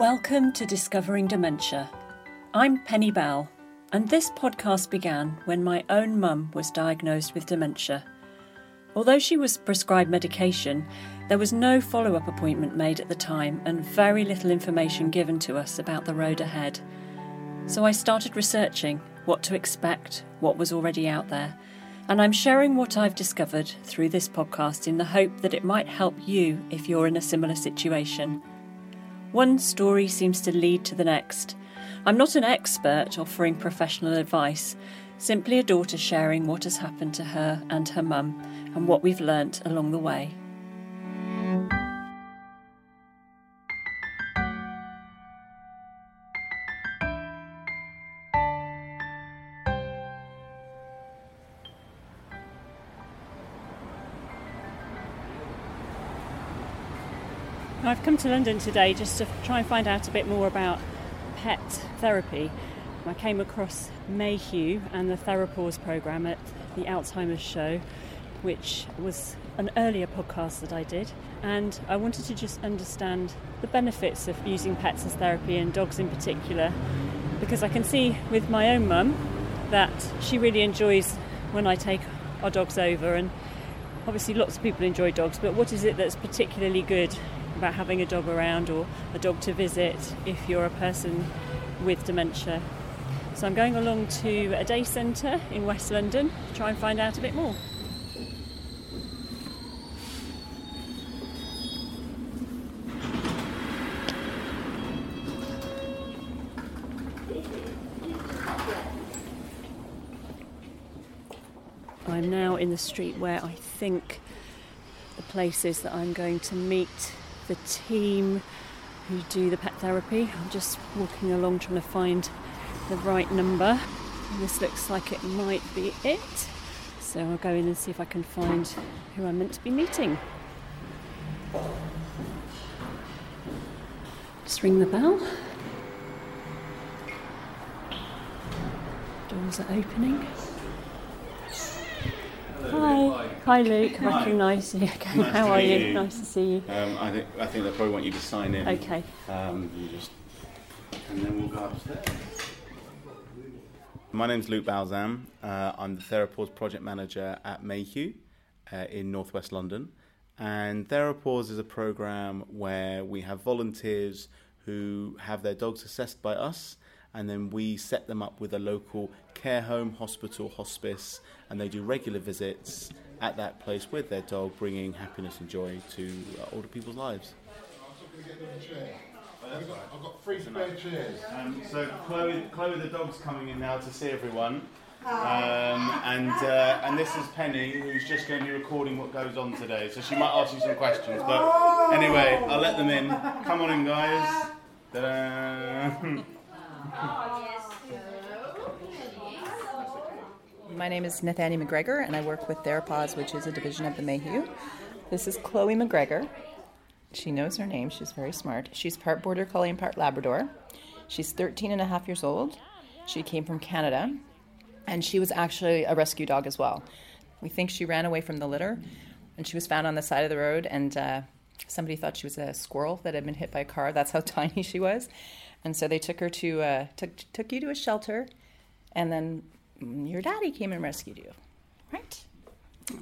Welcome to Discovering Dementia. I'm Penny Bell, and this podcast began when my own mum was diagnosed with dementia. Although she was prescribed medication, there was no follow up appointment made at the time and very little information given to us about the road ahead. So I started researching what to expect, what was already out there, and I'm sharing what I've discovered through this podcast in the hope that it might help you if you're in a similar situation. One story seems to lead to the next. I'm not an expert offering professional advice, simply a daughter sharing what has happened to her and her mum and what we've learnt along the way. I've come to London today just to try and find out a bit more about pet therapy. I came across Mayhew and the Therapaws programme at the Alzheimer's show, which was an earlier podcast that I did. And I wanted to just understand the benefits of using pets as therapy and dogs in particular, because I can see with my own mum that she really enjoys when I take our dogs over. And obviously, lots of people enjoy dogs, but what is it that's particularly good about having a dog around or a dog to visit if you're a person with dementia. So I'm going along to a day centre in West London to try and find out a bit more. I'm now in the street where I think the place is that I'm going to meet the team who do the pet therapy. I'm just walking along trying to find the right number. This looks like it might be it. So I'll go in and see if I can find who I'm meant to be meeting. Just ring the bell. Doors are opening. Hi. Hi, Luke. I recognise you. Okay. Nice How are you? you. Nice to see you. Um, I think I think they probably want you to sign in. Okay. Um, you just, and then we'll go upstairs. My name's Luke Balzam. Uh, I'm the Therapaws project manager at Mayhew uh, in northwest London. And Therapaws is a program where we have volunteers who have their dogs assessed by us, and then we set them up with a local care home, hospital, hospice, and they do regular visits at that place with their dog, bringing happiness and joy to uh, older people's lives. I've got three spare chairs. Um, so Chloe, Chloe the dog's coming in now to see everyone. Um, and uh, and this is Penny, who's just going to be recording what goes on today. So she might ask you some questions. But anyway, I'll let them in. Come on in, guys. Ta-da. My name is Nathaniel McGregor, and I work with Therapaws, which is a division of the Mayhew. This is Chloe McGregor. She knows her name. She's very smart. She's part Border Collie and part Labrador. She's 13 and a half years old. She came from Canada, and she was actually a rescue dog as well. We think she ran away from the litter, and she was found on the side of the road, and uh, somebody thought she was a squirrel that had been hit by a car. That's how tiny she was. And so they took her to, uh, took, took you to a shelter, and then your daddy came and rescued you, right?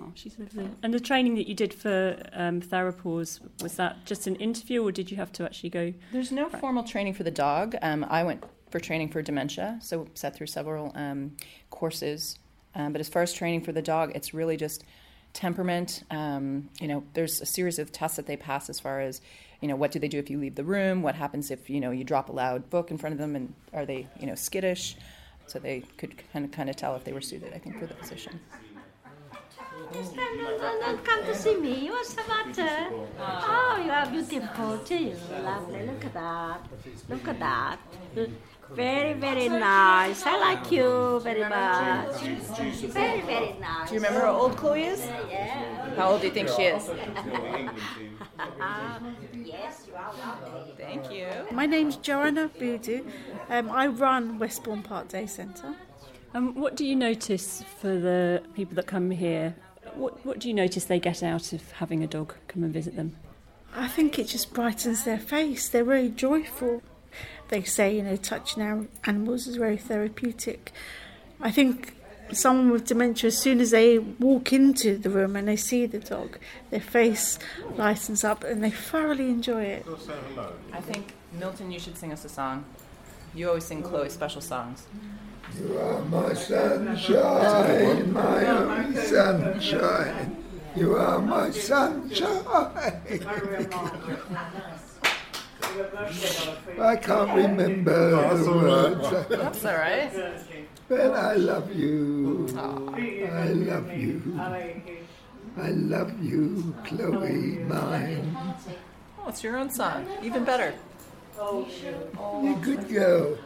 Oh, she's lovely. And the training that you did for um, Therapaws, was that just an interview or did you have to actually go? There's no formal training for the dog. Um, I went for training for dementia, so sat through several um, courses. Um, but as far as training for the dog, it's really just temperament. Um, you know, there's a series of tests that they pass as far as, you know, what do they do if you leave the room? What happens if you know you drop a loud book in front of them, and are they you know skittish? So they could kind of kind of tell if they were suited, I think, for the position. Don't come to see me. What's the matter? Oh, you are beautiful too. Lovely. Look at that. Look at that. Very, very nice. I like you very much. Very, very nice. Do you remember how old Chloe is? Yeah. How old do you think she is? Yes, you are lovely. Thank you. My name's Joanna Budu. Um, I run Westbourne Park Day Centre. Um, what do you notice for the people that come here? What, what do you notice they get out of having a dog come and visit them? I think it just brightens their face. They're very joyful. They say, you know, touching our animals is very therapeutic. I think someone with dementia, as soon as they walk into the room and they see the dog, their face lightens up and they thoroughly enjoy it. I think, Milton, you should sing us a song. You always sing Chloe special songs. You are my sunshine, my only sunshine. You are my sunshine. I can't remember the words, That's all right. but I love you. I love you. I love you, Chloe, mine. Oh, it's your own song. Even better. you're good girl.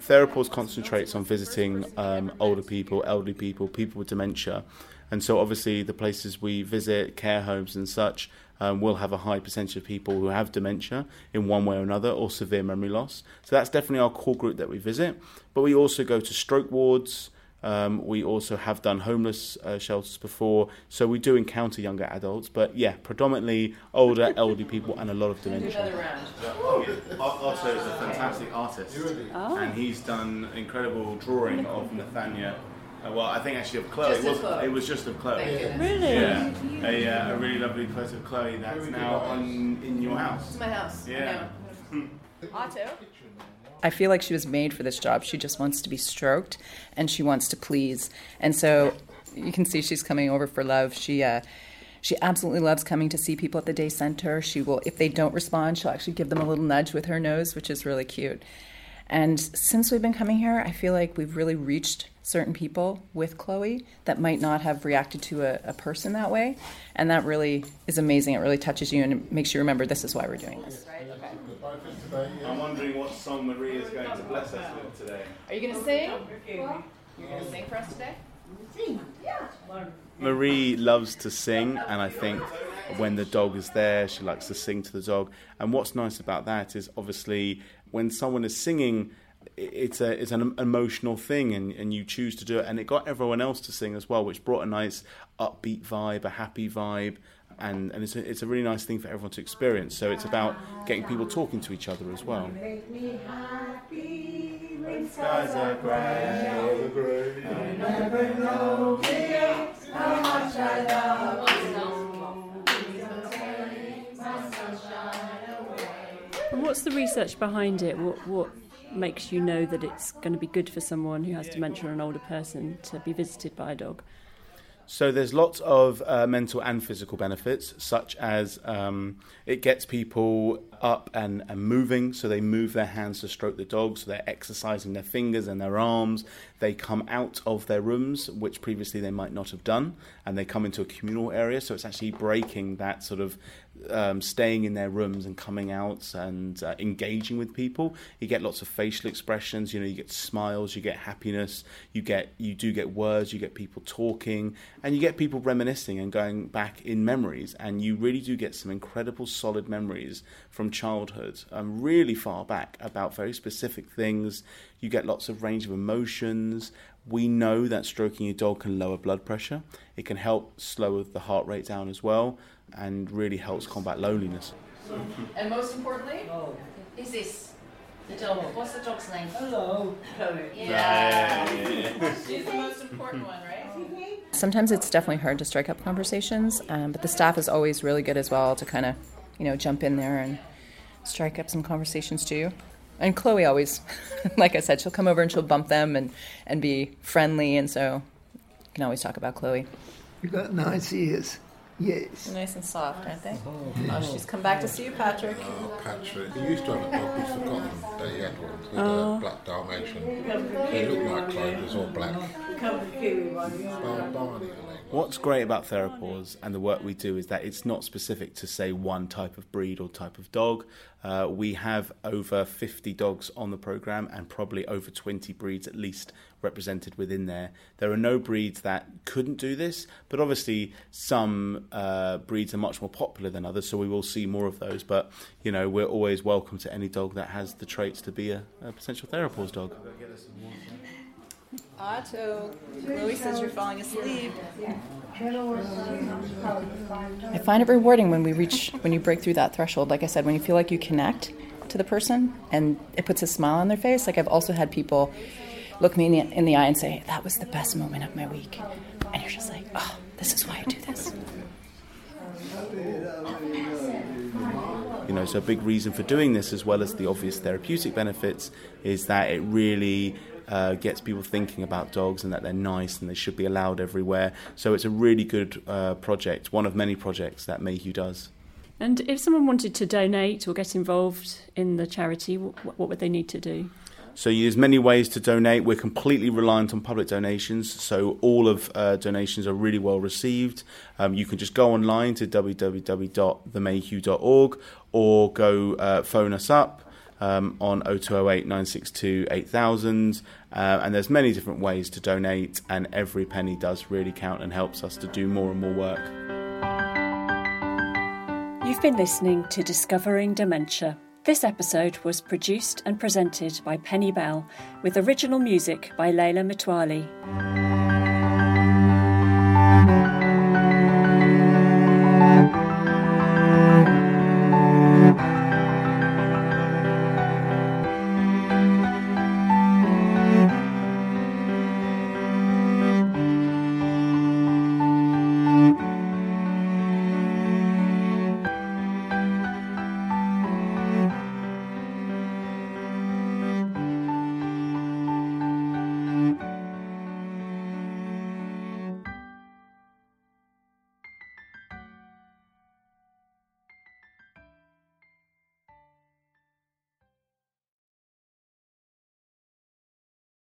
Therapaws concentrates on visiting um, older people, elderly people, people with dementia. And so, obviously, the places we visit, care homes and such, um, will have a high percentage of people who have dementia in one way or another or severe memory loss. So, that's definitely our core group that we visit. But we also go to stroke wards. Um, we also have done homeless uh, shelters before. So, we do encounter younger adults. But yeah, predominantly older, elderly people and a lot of dementia. Otto is a fantastic artist, and he's done incredible drawing of Nathania. Uh, well, I think actually of Chloe. Just it, of was, Chloe. it was just of Chloe. Really? Yeah, a, uh, a really lovely photo of Chloe that's now on in your house. It's my house. Yeah. Otto. I feel like she was made for this job. She just wants to be stroked and she wants to please. And so you can see she's coming over for love. She uh, she absolutely loves coming to see people at the day center. She will, if they don't respond, she'll actually give them a little nudge with her nose, which is really cute. And since we've been coming here, I feel like we've really reached certain people with Chloe that might not have reacted to a, a person that way. And that really is amazing. It really touches you and it makes you remember this is why we're doing this. I'm wondering what song Marie is going to bless us with today. Are you going to sing? You're going to sing for us today? Sing. Yeah. Marie loves to sing, and I think when the dog is there, she likes to sing to the dog. And what's nice about that is obviously when someone is singing, i- it's a it's an emotional thing, and, and you choose to do it, and it got everyone else to sing as well, which brought a nice upbeat vibe, a happy vibe. And, and it's, a, it's a really nice thing for everyone to experience. So it's about getting people talking to each other as well. Skies are And what's the research behind it? What, what makes you know that it's going to be good for someone who has dementia or an older person to be visited by a dog? So there's lots of uh, mental and physical benefits, such as um, it gets people up and, and moving, so they move their hands to stroke the dog, so they're exercising their fingers and their arms. They come out of their rooms, which previously they might not have done, and they come into a communal area. So it's actually breaking that sort of um, staying in their rooms and coming out and uh, engaging with people. You get lots of facial expressions. You know, you get smiles, you get happiness, you get you do get words, you get people talking, and you get people reminiscing and going back in memories. And you really do get some incredible, solid memories from childhood, um, really far back about very specific things. You get lots of range of emotions. We know that stroking your dog can lower blood pressure. It can help slow the heart rate down as well, and really helps combat loneliness. And most importantly, is this the dog. What's the dog's name? Hello, Chloe. Yeah. She's the most important one, right? Sometimes it's definitely hard to strike up conversations, um, but the staff is always really good as well to kind of, you know, jump in there and strike up some conversations too. And Chloe always, like I said, she'll come over and she'll bump them and, and be friendly, and so you can always talk about Chloe. You got nice ears. Yes. Nice and soft, aren't they? Oh, oh she's come back to see you, Patrick. Oh, Patrick. He used to have a dog, we've forgotten that he had one. He had a oh. black Dalmatian. He looked like Chloe, it was all black. Bar- Barney, I think. What's great about Therapaws and the work we do is that it's not specific to, say, one type of breed or type of dog. Uh, we have over 50 dogs on the program and probably over 20 breeds at least represented within there. There are no breeds that couldn't do this, but obviously some uh, breeds are much more popular than others, so we will see more of those. But, you know, we're always welcome to any dog that has the traits to be a, a potential Therapaws dog. Otto, Chloe says you're falling asleep. I find it rewarding when we reach, when you break through that threshold. Like I said, when you feel like you connect to the person and it puts a smile on their face. Like I've also had people look me in the, in the eye and say, "That was the best moment of my week," and you're just like, "Oh, this is why I do this." You know, so a big reason for doing this, as well as the obvious therapeutic benefits, is that it really uh, gets people thinking about dogs and that they're nice and they should be allowed everywhere. So it's a really good uh, project, one of many projects that Mayhew does. And if someone wanted to donate or get involved in the charity, what, what would they need to do? So there's many ways to donate. We're completely reliant on public donations, so all of uh, donations are really well received. Um, you can just go online to www.themayhew.org or go uh, phone us up um, on 0208 962 8000. Uh, and there's many different ways to donate, and every penny does really count and helps us to do more and more work. You've been listening to Discovering Dementia. This episode was produced and presented by Penny Bell with original music by Leila Mitwali.